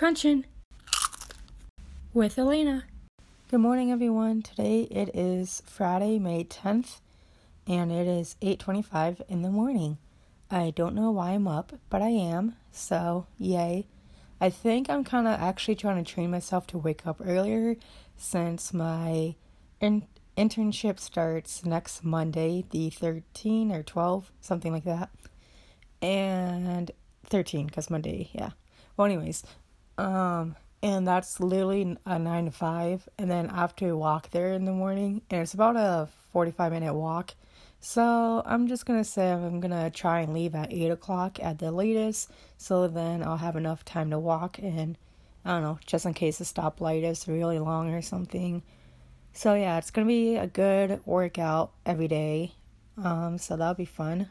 Crunching with Elena. Good morning everyone. Today it is Friday, May 10th, and it is 8:25 in the morning. I don't know why I'm up, but I am. So, yay. I think I'm kind of actually trying to train myself to wake up earlier since my in- internship starts next Monday, the 13 or 12, something like that. And 13 cuz Monday, yeah. Well, anyways, um, and that's literally a nine to five, and then I have to walk there in the morning, and it's about a forty-five minute walk. So I'm just gonna say I'm gonna try and leave at eight o'clock at the latest, so then I'll have enough time to walk, and I don't know, just in case the stoplight is really long or something. So yeah, it's gonna be a good workout every day. Um, so that'll be fun.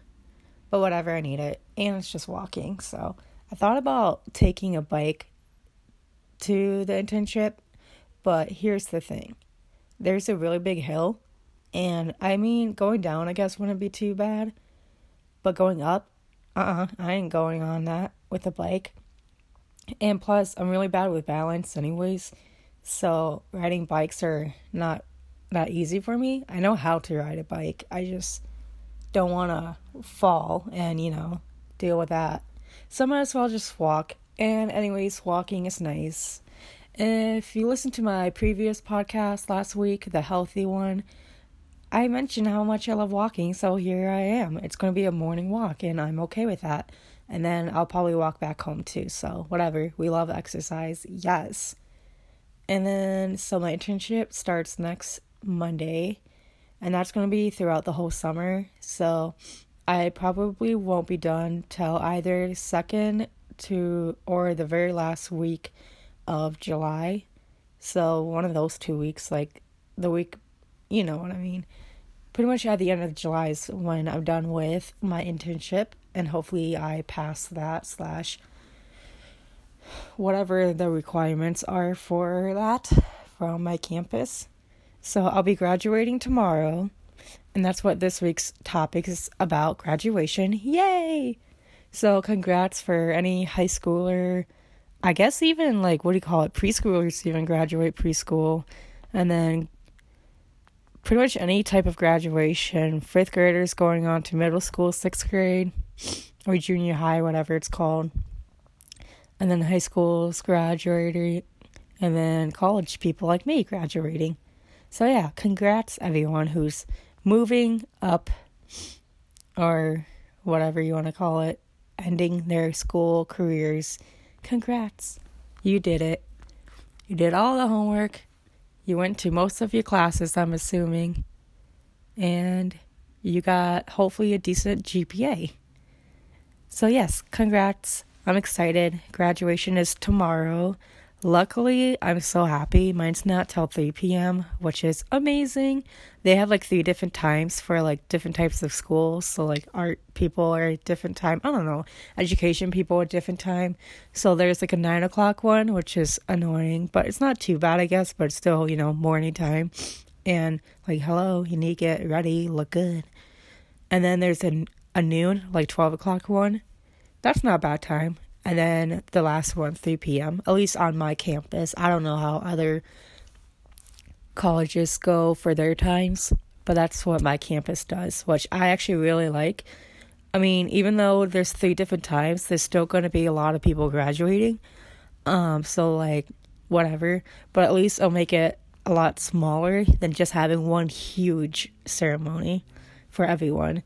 But whatever, I need it, and it's just walking, so. I thought about taking a bike to the internship, but here's the thing there's a really big hill, and I mean, going down, I guess, wouldn't be too bad, but going up, uh uh-uh, uh I ain't going on that with a bike. And plus, I'm really bad with balance, anyways, so riding bikes are not that easy for me. I know how to ride a bike, I just don't want to fall and, you know, deal with that. So I might as well just walk. And, anyways, walking is nice. If you listened to my previous podcast last week, the healthy one, I mentioned how much I love walking, so here I am. It's going to be a morning walk, and I'm okay with that. And then I'll probably walk back home too, so whatever. We love exercise, yes. And then, so my internship starts next Monday, and that's going to be throughout the whole summer. So I probably won't be done till either second to or the very last week of July. So one of those two weeks, like the week, you know what I mean. Pretty much at the end of July is when I'm done with my internship, and hopefully I pass that slash whatever the requirements are for that from my campus. So I'll be graduating tomorrow and that's what this week's topic is about graduation. Yay! So, congrats for any high schooler, I guess even like, what do you call it, preschoolers even graduate preschool. And then pretty much any type of graduation, fifth graders going on to middle school, sixth grade, or junior high, whatever it's called. And then high schools graduating, and then college people like me graduating. So, yeah, congrats everyone who's moving up or whatever you want to call it, ending their school careers. Congrats. You did it. You did all the homework. You went to most of your classes, I'm assuming. And you got hopefully a decent GPA. So, yes, congrats. I'm excited. Graduation is tomorrow. Luckily, I'm so happy. Mine's not till 3 p.m., which is amazing. They have like three different times for like different types of schools. So, like art people are at different time. I don't know. Education people at different time. So, there's like a 9 o'clock one, which is annoying, but it's not too bad, I guess, but it's still, you know, morning time. And like, hello, you need to get ready, look good. And then there's a, a noon, like 12 o'clock one. That's not a bad time and then the last one 3 p.m. at least on my campus. I don't know how other colleges go for their times, but that's what my campus does, which I actually really like. I mean, even though there's three different times, there's still going to be a lot of people graduating. Um, so like whatever, but at least I'll make it a lot smaller than just having one huge ceremony for everyone.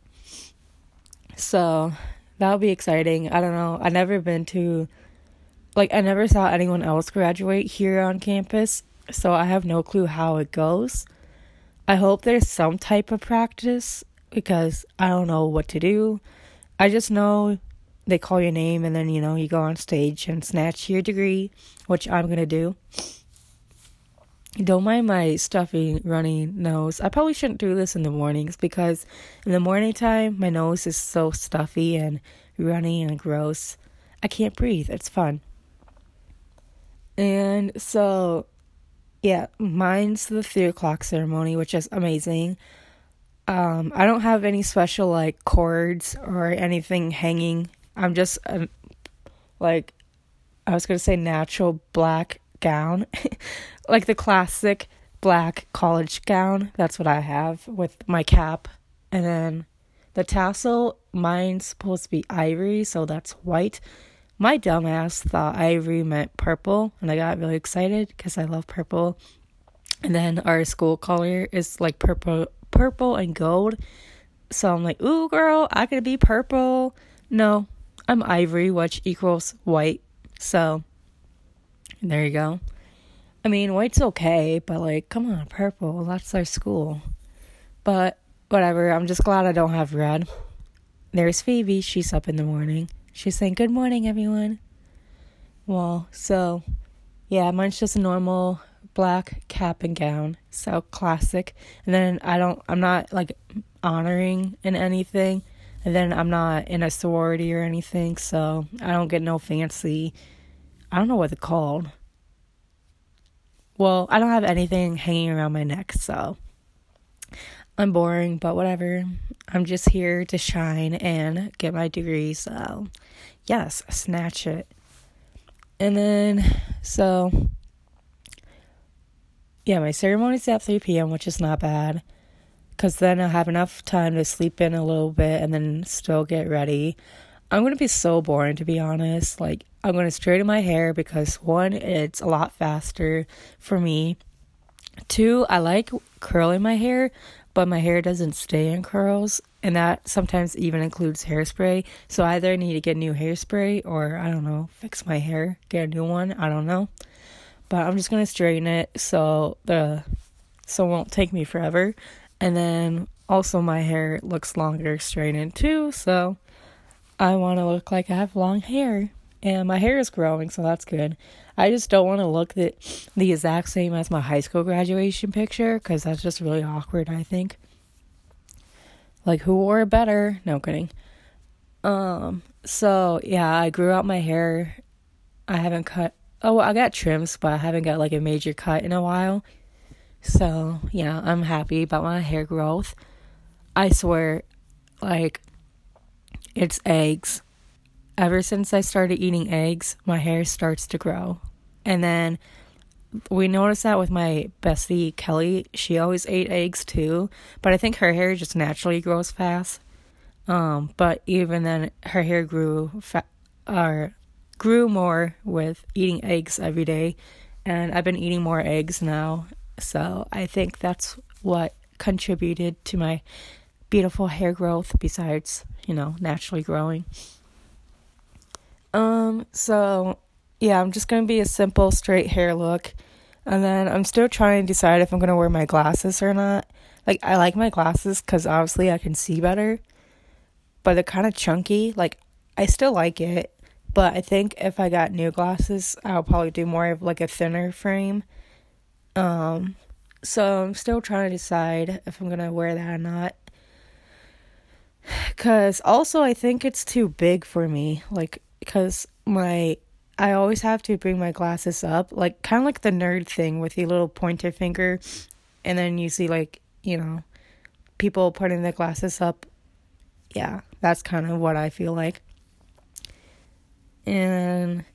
So that'll be exciting. I don't know. I never been to like I never saw anyone else graduate here on campus, so I have no clue how it goes. I hope there's some type of practice because I don't know what to do. I just know they call your name and then you know you go on stage and snatch your degree, which I'm going to do. Don't mind my stuffy runny nose. I probably shouldn't do this in the mornings because in the morning time my nose is so stuffy and runny and gross. I can't breathe. It's fun. And so yeah, mine's the three o'clock ceremony, which is amazing. Um, I don't have any special like cords or anything hanging. I'm just um, like I was to say natural black gown, like the classic black college gown. That's what I have with my cap. And then the tassel, mine's supposed to be ivory, so that's white. My dumbass thought ivory meant purple, and I got really excited because I love purple. And then our school color is like purple, purple and gold. So I'm like, ooh, girl, I could be purple. No, I'm ivory, which equals white. So there you go. I mean, white's okay, but like, come on, purple. That's our school. But whatever. I'm just glad I don't have red. There's Phoebe. She's up in the morning. She's saying, Good morning, everyone. Well, so yeah, mine's just a normal black cap and gown. So classic. And then I don't, I'm not like honoring in anything. And then I'm not in a sorority or anything. So I don't get no fancy, I don't know what they're called. Well, I don't have anything hanging around my neck. So I'm boring, but whatever. I'm just here to shine and get my degree. So, yes, snatch it. And then, so, yeah, my ceremony's at 3 p.m., which is not bad. Because then I'll have enough time to sleep in a little bit and then still get ready. I'm to be so boring, to be honest. Like, I'm going to straighten my hair because, one, it's a lot faster for me. Two, I like curling my hair, but my hair doesn't stay in curls and that sometimes even includes hairspray. So either I need to get new hairspray or i don't know fix my hair get a new one i don't know. But i'm just gonna straighten it so the so it won't take me forever. And then also my hair looks longer straightened too so i want to look like i have long hair and my hair is growing so that's good. I just don't want to look the, the exact same as my high school graduation picture because that's just really awkward i think. Like who wore it better? No kidding. Um so yeah i grew out my hair. I haven't cut oh i got trims but i haven't got like a major cut in a while. So yeah i'm happy about my hair growth. I swear like it's eggs ever since I started eating eggs, my hair starts to grow. And then we noticed that with my bestie Kelly. She always ate eggs too, but I think her hair just naturally grows fast. Um, but even then, her hair grew fa- or grew more with eating eggs every day, and I've been eating more eggs now. So I think that's what contributed to my beautiful hair growth. Besides, you know, naturally growing. Um, so yeah, I'm just gonna be a simple straight hair look. And then I'm still trying to decide if I'm gonna wear my glasses or not. Like I like my glasses because obviously I can see better. But they're kind of chunky. Like I still like it, but I think if I got new glasses, I'll probably do more of like a thinner frame. Um, so I'm still trying to decide if I'm gonna wear that or not. Cause also I think it's too big for me. Like because my I always have to bring my glasses up, like kind of like the nerd thing with the little pointer finger, and then you see like you know people putting their glasses up. Yeah, that's kind of what I feel like. And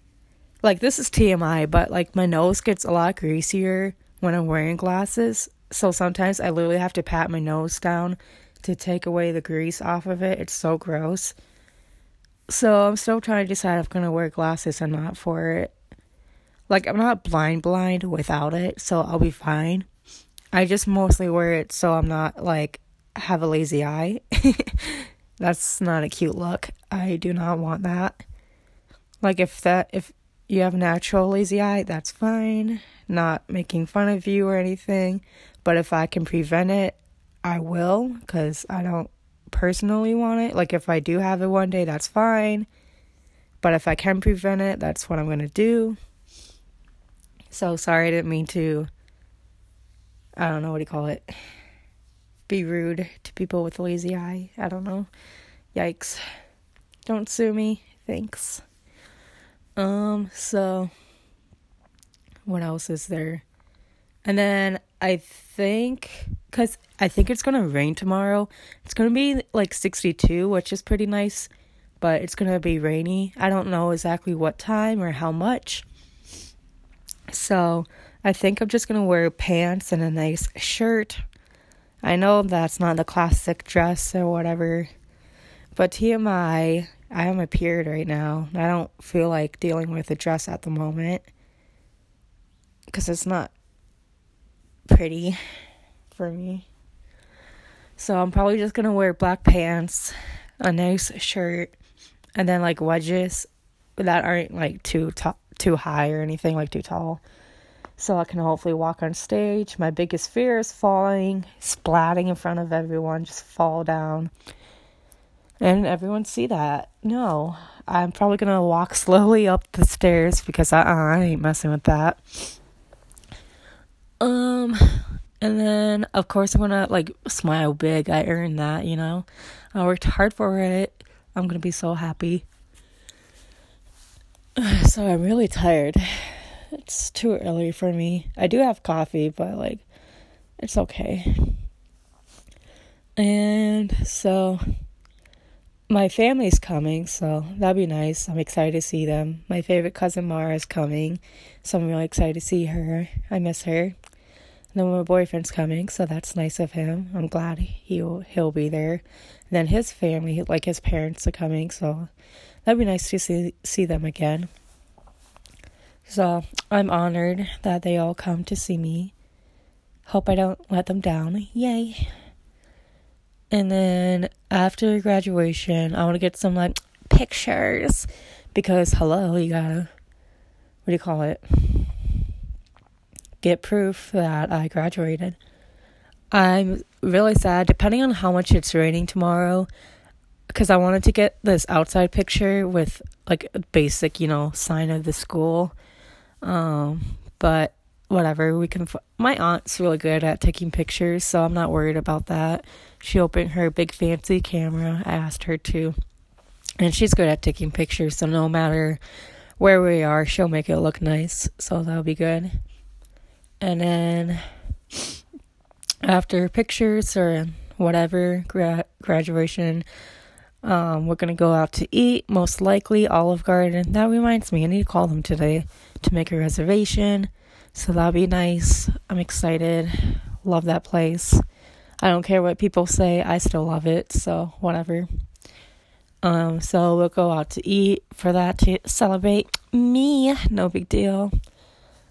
like this is TMI, but like my nose gets a lot greasier when I'm wearing glasses. So sometimes I literally have to pat my nose down to take away the grease off of it. It's so gross. So I'm still trying to decide if I'm gonna wear glasses or not for it. Like I'm not blind blind without it, so I'll be fine. I just mostly wear it so I'm not like have a lazy eye. That's not a cute look. I do not want that. Like if that if you have natural lazy eye, that's fine. Not making fun of you or anything, but if I can prevent it, I will cuz I don't personally want it. Like if I do have it one day, that's fine. But if I can prevent it, that's what I'm going to do. So sorry, I didn't mean to I don't know what you call it. Be rude to people with lazy eye. I don't know. Yikes. Don't sue me. Thanks. Um so what else is there? And then I think cuz I think it's to rain tomorrow. It's to be like 62, which is pretty nice. but it's to be rainy. I don't know exactly what time or how much. So I think I'm just to wear pants and a nice shirt. I know that's not the classic dress or whatever, but TMI, I am a period right now. I don't feel like dealing with a dress at the moment because it's not pretty for me. So I'm probably just to wear black pants, a nice shirt, and then like wedges that aren't like too top, too high or anything like too tall. So I can hopefully walk on stage. My biggest fear is falling, splatting in front of everyone, just fall down. And everyone see that. No, I'm probably gonna walk slowly up the stairs because I, I ain't messing with that. Um, and then of course I'm gonna like smile big. I earned that, you know. I worked hard for it. I'm gonna be so happy. So I'm really tired. It's too early for me. I do have coffee, but like it's okay. And so my family's coming, so that'd be nice. I'm excited to see them. My favorite cousin Mara is coming, so I'm really excited to see her. I miss her. And then my boyfriend's coming, so that's nice of him. I'm glad he'll he'll be there then his family, like his parents, are coming, so that'd be nice to see see them again. So I'm honored that they all come to see me. Hope I don't let them down. Yay. And then after graduation, I want to get some like pictures because hello, you gotta what do you call it? Get proof that I graduated. I'm really sad, depending on how much it's raining tomorrow, because I wanted to get this outside picture with like a basic, you know, sign of the school. Um, but whatever, we can. F- My aunt's really good at taking pictures, so I'm not worried about that. She opened her big fancy camera. I asked her to, and she's good at taking pictures, so no matter where we are, she'll make it look nice. So that'll be good. And then after pictures or whatever gra- graduation um, we're gonna go out to eat most likely olive garden that reminds me i need to call them today to make a reservation so that'll be nice. I'm excited. Love that place. I don't care what people say i still love it so whatever. Um so we'll go out to eat for that to celebrate me. No big deal.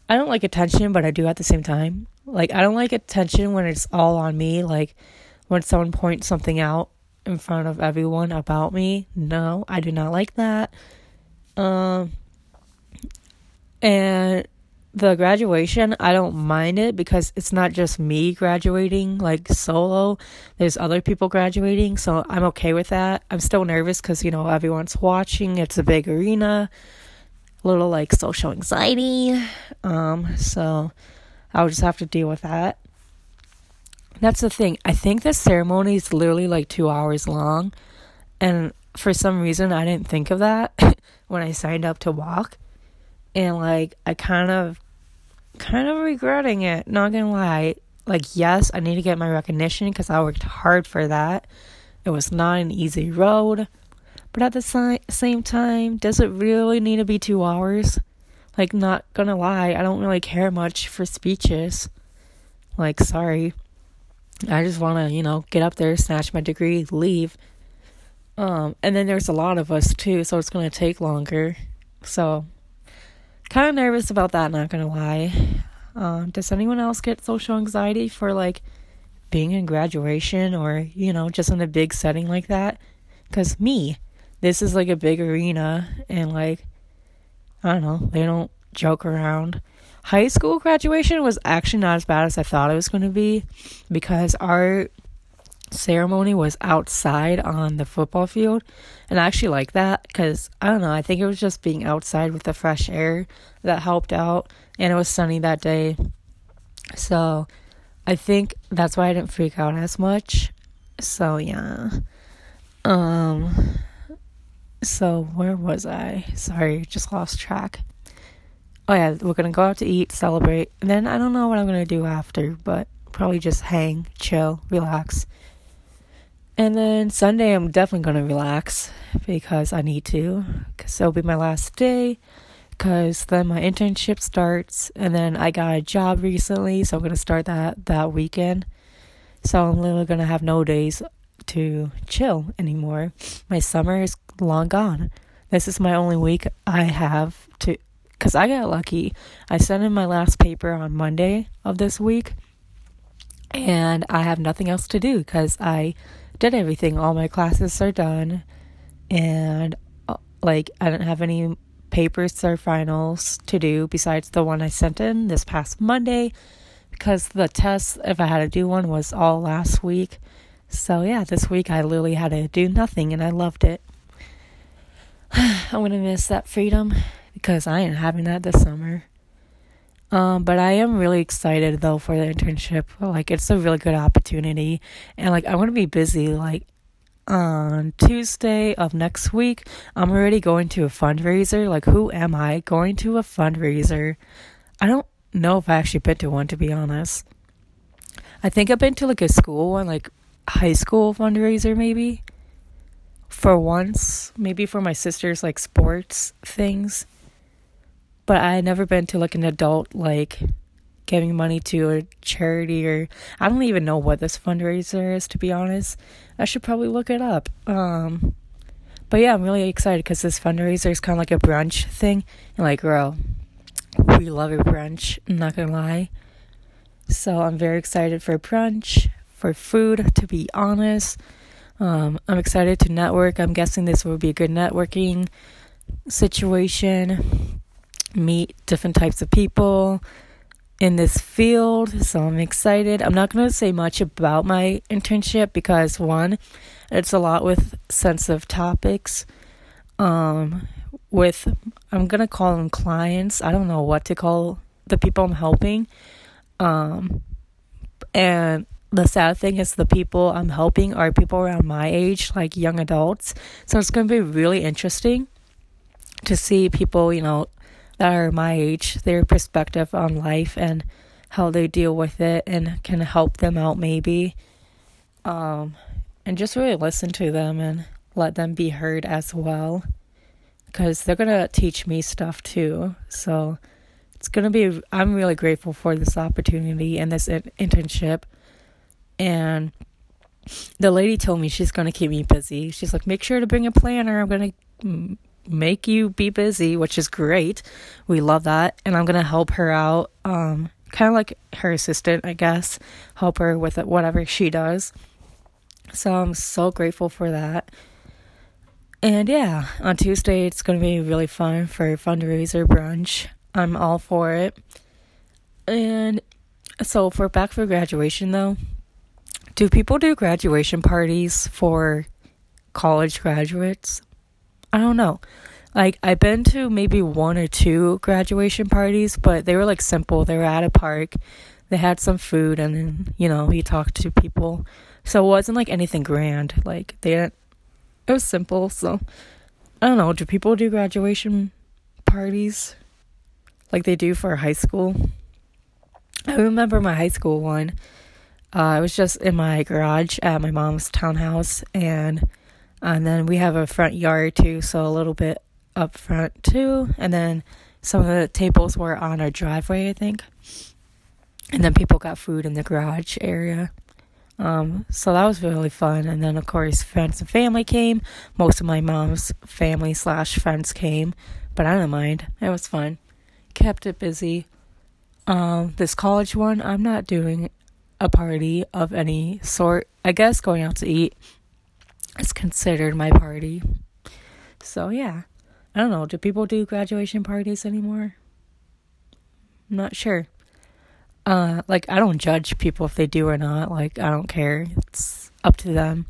I don't like attention but i do at the same time. Like, I don't like attention when it's all on me. Like, when someone points something out in front of everyone about me. No, I do not like that. Um, and the graduation, I don't mind it because it's not just me graduating like solo. There's other people graduating, so I'm okay with that. I'm still nervous because you know everyone's watching. It's a big arena, a little like social anxiety. Um, so I'll just have to deal with that. That's the thing. I think the ceremony is literally like two hours long. And for some reason, I didn't think of that when I signed up to walk. And like, I kind of, kind of regretting it. Not gonna lie. Like, yes, I need to get my recognition because I worked hard for that. It was not an easy road. But at the si- same time, does it really need to be two hours? Like, not gonna lie, I don't really care much for speeches. Like, sorry. I just wanna, you know, get up there, snatch my degree, leave. Um, and then there's a lot of us too, so it's gonna take longer. So, kind of nervous about that, not gonna lie. Um, does anyone else get social anxiety for like being in graduation or, you know, just in a big setting like that? Because me, this is like a big arena and like I don't know, they don't joke around. High school graduation was actually not as bad as I thought it was going to be because our ceremony was outside on the football field and I actually like that because I don't know, I think it was just being outside with the fresh air that helped out and it was sunny that day. So I think that's why I didn't freak out as much. So yeah. Um so where was I? Sorry, just lost track. Oh yeah, we're gonna go out to eat, celebrate, and then I don't know what I'm gonna do after, but probably just hang, chill, relax. And then Sunday, I'm definitely going to relax because I need to, because it'll be my last day. Because then my internship starts, and then I got a job recently, so I'm going to start that that weekend. So I'm literally going to have no days to chill anymore. My summer is long gone. This is my only week I have to, because I got lucky. I sent in my last paper on Monday of this week, and I have nothing else to do because I did everything. All my classes are done, and uh, like I didn't have any papers or finals to do besides the one I sent in this past Monday because the test, if I had to do one, was all last week. So yeah, this week I literally had to do nothing and I loved it. I'm gonna miss that freedom because I ain't having that this summer. Um, but I am really excited though for the internship. Like it's a really good opportunity, and like I want to be busy. Like on Tuesday of next week, I'm already going to a fundraiser. Like who am I going to a fundraiser? I don't know if I actually been to one to be honest. I think I've been to like a school one, like high school fundraiser maybe. For once, maybe for my sister's like sports things but I had never been to like an adult like giving money to a charity or I don't even know what this fundraiser is to be honest. I should probably look it up. Um but yeah, I'm really excited cuz this fundraiser is kind of like a brunch thing and like girl, we love a brunch, I'm not to lie. So I'm very excited for brunch, for food to be honest. Um I'm excited to network. I'm guessing this will be a good networking situation meet different types of people in this field. So I'm excited. I'm not going to say much about my internship because one, it's a lot with sensitive topics. Um, with I'm gonna call them clients. I don't know what to call the people I'm helping. Um, and the sad thing is the people I'm helping are people around my age, like young adults. So it's gonna be really interesting to see people, you know, that are my age, their perspective on life and how they deal with it and can help them out maybe. Um, and just really listen to them and let them be heard as well because they're going to teach me stuff too. So it's going to be, I'm really grateful for this opportunity and this internship. And the lady told me she's going to keep me busy. She's like, make sure to bring a planner. I'm going to make you be busy, which is great. We love that. And I'm going to help her out, um, kind of like her assistant, I guess, help her with whatever she does. So I'm so grateful for that. And yeah, on Tuesday it's going to be really fun for fundraiser brunch. I'm all for it. And so for back for graduation though, do people do graduation parties for college graduates? I don't know. Like I've been to maybe one or two graduation parties, but they were like simple. They were at a park. They had some food and then, you know, he talked to people. So it wasn't like anything grand. Like they didn't it was simple, so I don't know, do people do graduation parties like they do for high school? I remember my high school one. Uh, I was just in my garage at my mom's townhouse and and then we have a front yard too, so a little bit up front too. And then some of the tables were on our driveway, I think. And then people got food in the garage area. Um, so that was really fun. And then, of course, friends and family came. Most of my mom's family slash friends came, but I don't mind. It was fun. Kept it busy. Um, this college one, I'm not doing a party of any sort. I guess going out to eat is considered my party. So yeah. I don't know, do people do graduation parties anymore? I'm not sure. Uh like I don't judge people if they do or not. Like I don't care. It's up to them.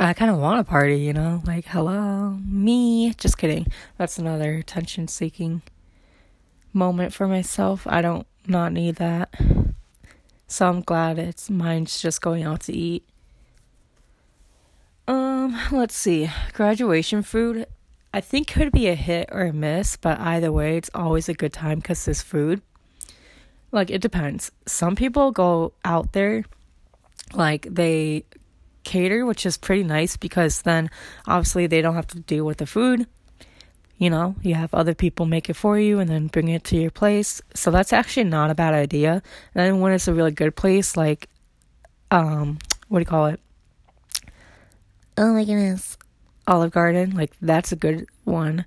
I kind of want a party, you know? Like, hello, me. Just kidding. That's another attention seeking moment for myself. I don't not need that. So I'm glad it's mine's just going out to eat. Um, let's see. Graduation food, I think could be a hit or a miss, but either way, it's always a good time because this food. Like, it depends. Some people go out there, like, they cater, which is pretty nice because then obviously they don't have to deal with the food. You know, you have other people make it for you and then bring it to your place. So that's actually not a bad idea. And then when it's a really good place, like, um, what do you call it? Oh my goodness. Olive Garden, like, that's a good one.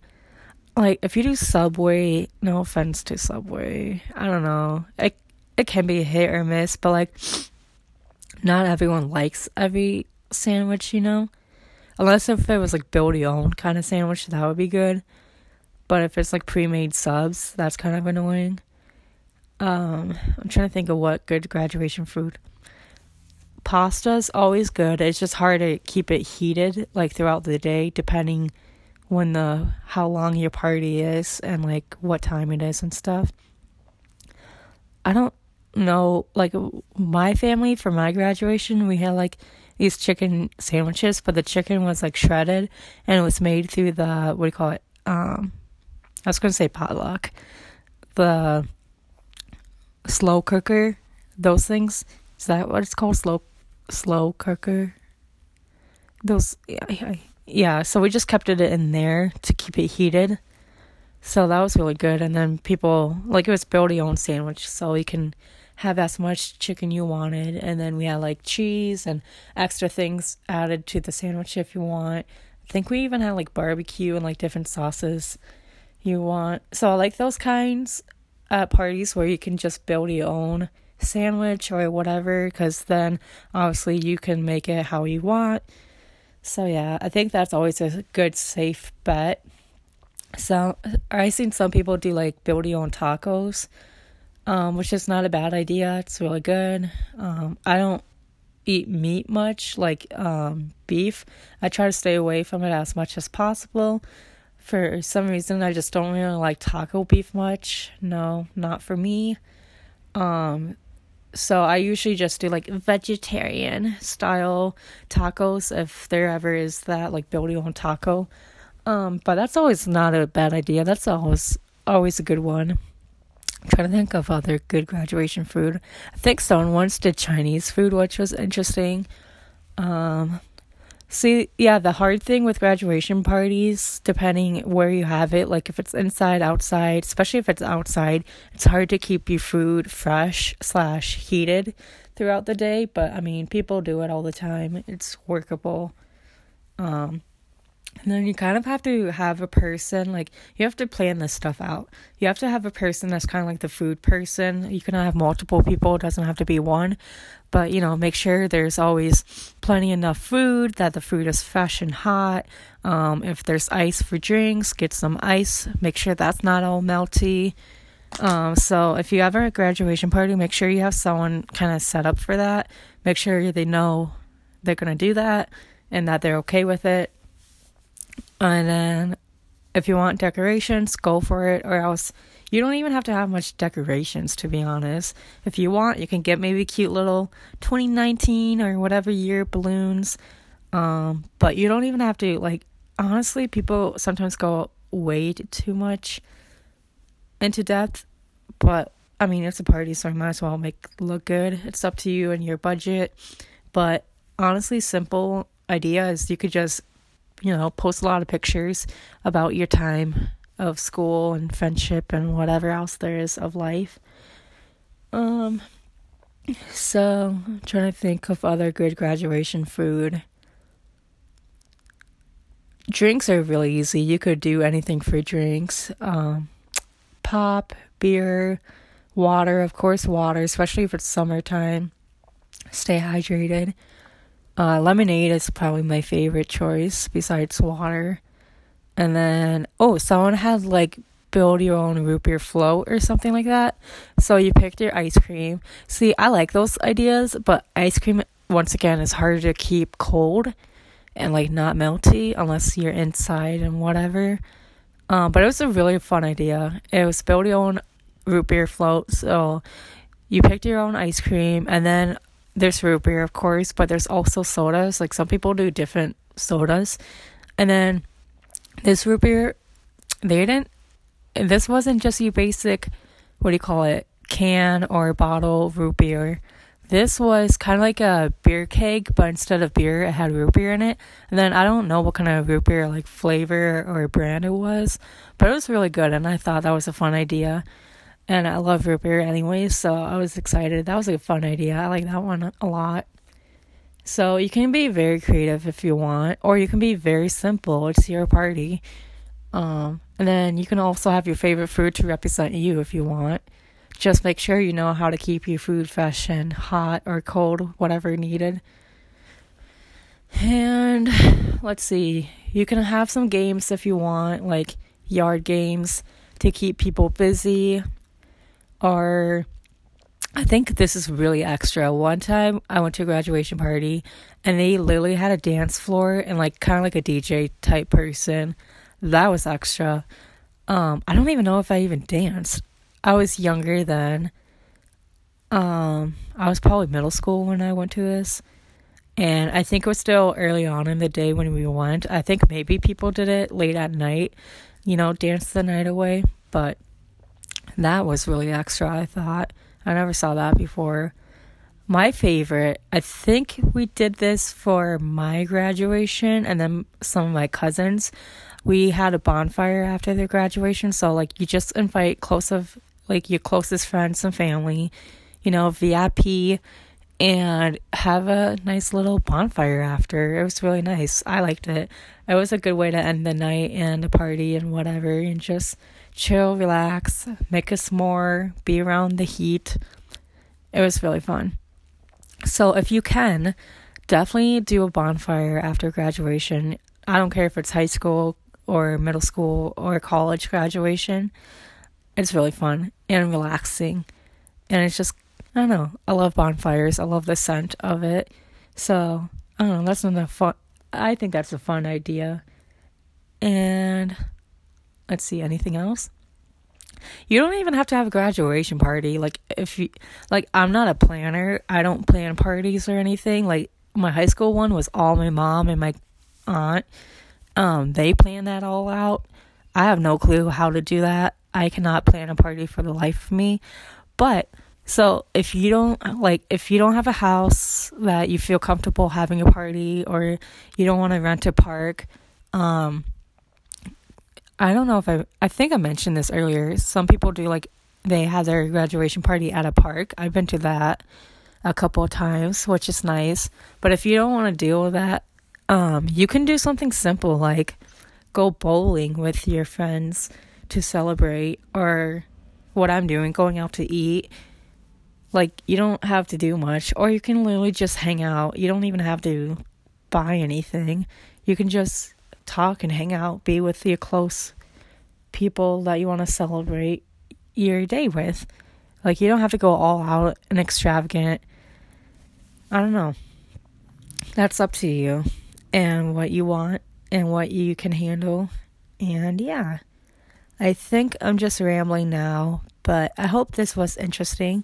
Like, if you do Subway, no offense to Subway, I don't know. It, it can be a hit or miss, but like, not everyone likes every sandwich, you know? Unless if it was like build your own kind of sandwich, that would be good. But if it's like pre made subs, that's kind of annoying. Um, I'm trying to think of what good graduation food. Pasta's always good. It's just hard to keep it heated like throughout the day, depending when the how long your party is and like what time it is and stuff. I don't know like my family for my graduation we had like these chicken sandwiches, but the chicken was like shredded and it was made through the what do you call it? Um, I was gonna say potluck, the slow cooker, those things. Is that what it's called? Slow, slow cooker. Those, yeah, yeah. So we just kept it in there to keep it heated. So that was really good. And then people like it was build your own sandwich, so you can have as much chicken you wanted. And then we had like cheese and extra things added to the sandwich if you want. I think we even had like barbecue and like different sauces you want. So I like those kinds at parties where you can just build your own sandwich or whatever because then obviously you can make it how you want. So yeah, I think that's always a good safe bet. So I've seen some people do like build your own tacos um, which is not a bad idea. It's really good. Um, I don't eat meat much, like um, beef. I try to stay away from it as much as possible. For some reason, I just don't really like taco beef much. No, not for me. Um, so I usually just do like vegetarian style tacos if there ever is that, like build on taco. Um, but that's always not a bad idea. That's always always a good one. I'm trying to think of other good graduation food. I think someone once did Chinese food, which was interesting. Um, see, yeah, the hard thing with graduation parties, depending where you have it, like if it's inside, outside, especially if it's outside, it's hard to keep your food fresh slash heated throughout the day. But I mean, people do it all the time. It's workable. Um, and then you kind of have to have a person, like, you have to plan this stuff out. You have to have a person that's kind of like the food person. You can have multiple people, it doesn't have to be one. But, you know, make sure there's always plenty enough food, that the food is fresh and hot. Um, if there's ice for drinks, get some ice. Make sure that's not all melty. Um, so if you have a graduation party, make sure you have someone kind of set up for that. Make sure they know they're going to do that and that they're okay with it and then if you want decorations, go for it, or else you don't even have to have much decorations to be honest. If you want, you can get maybe cute little 2019 or whatever year balloons. Um, but you don't even have to like honestly, people sometimes go way too much into depth, but I mean, it's a party, so I might as well make look good. It's up to you and your budget. But honestly, simple idea is you could just you know, post a lot of pictures about your time of school and friendship and whatever else there is of life. Um, so I'm trying to think of other good graduation food. Drinks are really easy. You could do anything for drinks. Um, pop, beer, water, of course, water, especially if it's summertime. Stay hydrated. Uh, lemonade is probably my favorite choice besides water. And then, oh, someone had like build your own root beer float or something like that. So you picked your ice cream. See, I like those ideas, but ice cream, once again, is harder to keep cold and like not melty unless you're inside and whatever. Um, but it was a really fun idea. It was build your own root beer float. So you picked your own ice cream and then there's root beer, of course, but there's also sodas. Like some people do different sodas. And then this root beer, they didn't, this wasn't just your basic, what do you call it, can or bottle root beer. this was kind of like a beer cake, but instead of beer, it had root beer in it. And then I don't know what kind of root beer, like flavor or brand it was, but it was really good. And I thought that was a fun idea. And I love root beer anyways, so I was excited. That was a fun idea. I like that one a lot. So you can be very creative if you want, or you can be very simple. It's your party. Um, and then you can also have your favorite food to represent you if you want. Just make sure you know how to keep your food fresh and hot or cold, whatever needed. And let's see, you can have some games if you want, like yard games to keep people busy. Or I think this is really extra. One time I went to a graduation party and they literally had a dance floor and like kind of like a DJ type person. That was extra. Um, I don't even know if I even danced. I was younger then. Um, I was probably middle school when I went to this. And I think it was still early on in the day when we went. I think maybe people did it late at night, you know, dance the night away. But that was really extra, I thought. I never saw that before. My favorite, I think we did this for my graduation and then some of my cousins. We had a bonfire after their graduation, so like you just invite close of like your closest friends and family, you know, VIP and have a nice little bonfire after. It was really nice. I liked it. It was a good way to end the night and the party and whatever and just chill, relax, make a s'more, be around the heat. It was really fun. So if you can, definitely do a bonfire after graduation. I don't care if it's high school or middle school or college graduation. It's really fun and relaxing. And it's just, I don't know, I love bonfires. I love the scent of it. So, I don't know, that's another fun, I think that's a fun idea. And let's see, anything else? You don't even have to have a graduation party. Like, if you, like, I'm not a planner, I don't plan parties or anything. Like, my high school one was all my mom and my aunt. Um, they planned that all out. I have no clue how to do that. I cannot plan a party for the life of me. But so if you don't like if you don't have a house that you feel comfortable having a party or you don't want to rent a park, um I don't know if I I think I mentioned this earlier. Some people do like they have their graduation party at a park. I've been to that a couple of times, which is nice. But if you don't want to deal with that, um you can do something simple like go bowling with your friends to celebrate or what I'm doing, going out to eat. Like, you don't have to do much, or you can literally just hang out. You don't even have to buy anything. You can just talk and hang out, be with your close people that you want to celebrate your day with. Like, you don't have to go all out and extravagant. I don't know. That's up to you and what you want and what you can handle. And yeah. I think I'm just rambling now, but I hope this was interesting.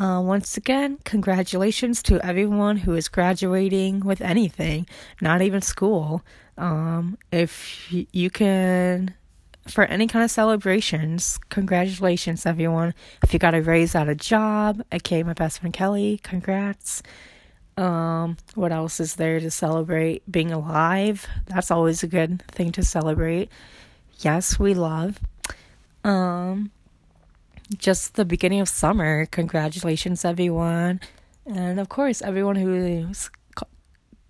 Uh, once again, congratulations to everyone who is graduating with anything, not even school. Um, if you can, for any kind of celebrations, congratulations, everyone. If you got a raise at a job, okay, my best friend Kelly, congrats. Um, what else is there to celebrate? Being alive, that's always a good thing to celebrate yes, we love. Um, just the beginning of summer. Congratulations, everyone. And of course, everyone who's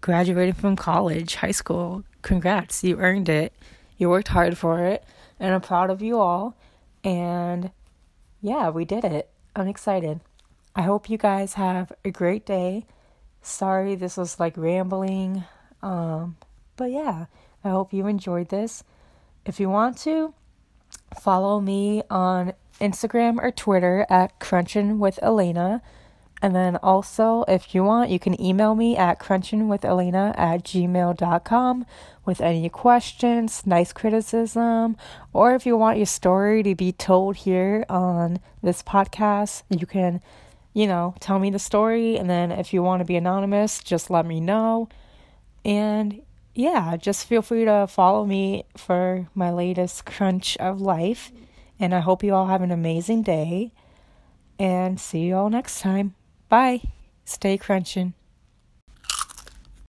graduating from college, high school. Congrats, you earned it. You worked hard for it. And I'm proud of you all. And yeah, we did it. I'm excited. I hope you guys have a great day. Sorry this was like rambling. Um, but yeah, I hope you enjoyed this. If you want to, follow me on Instagram or Twitter at Crunchin with Elena. And then also, if you want, you can email me at crunchinwithelena at gmail.com with any questions, nice criticism, or if you want your story to be told here on this podcast, you can, you know, tell me the story. And then if you want to be anonymous, just let me know. And yeah, just feel free to follow me for my latest crunch of life. And I hope you all have an amazing day. And see you all next time. Bye. Stay crunching.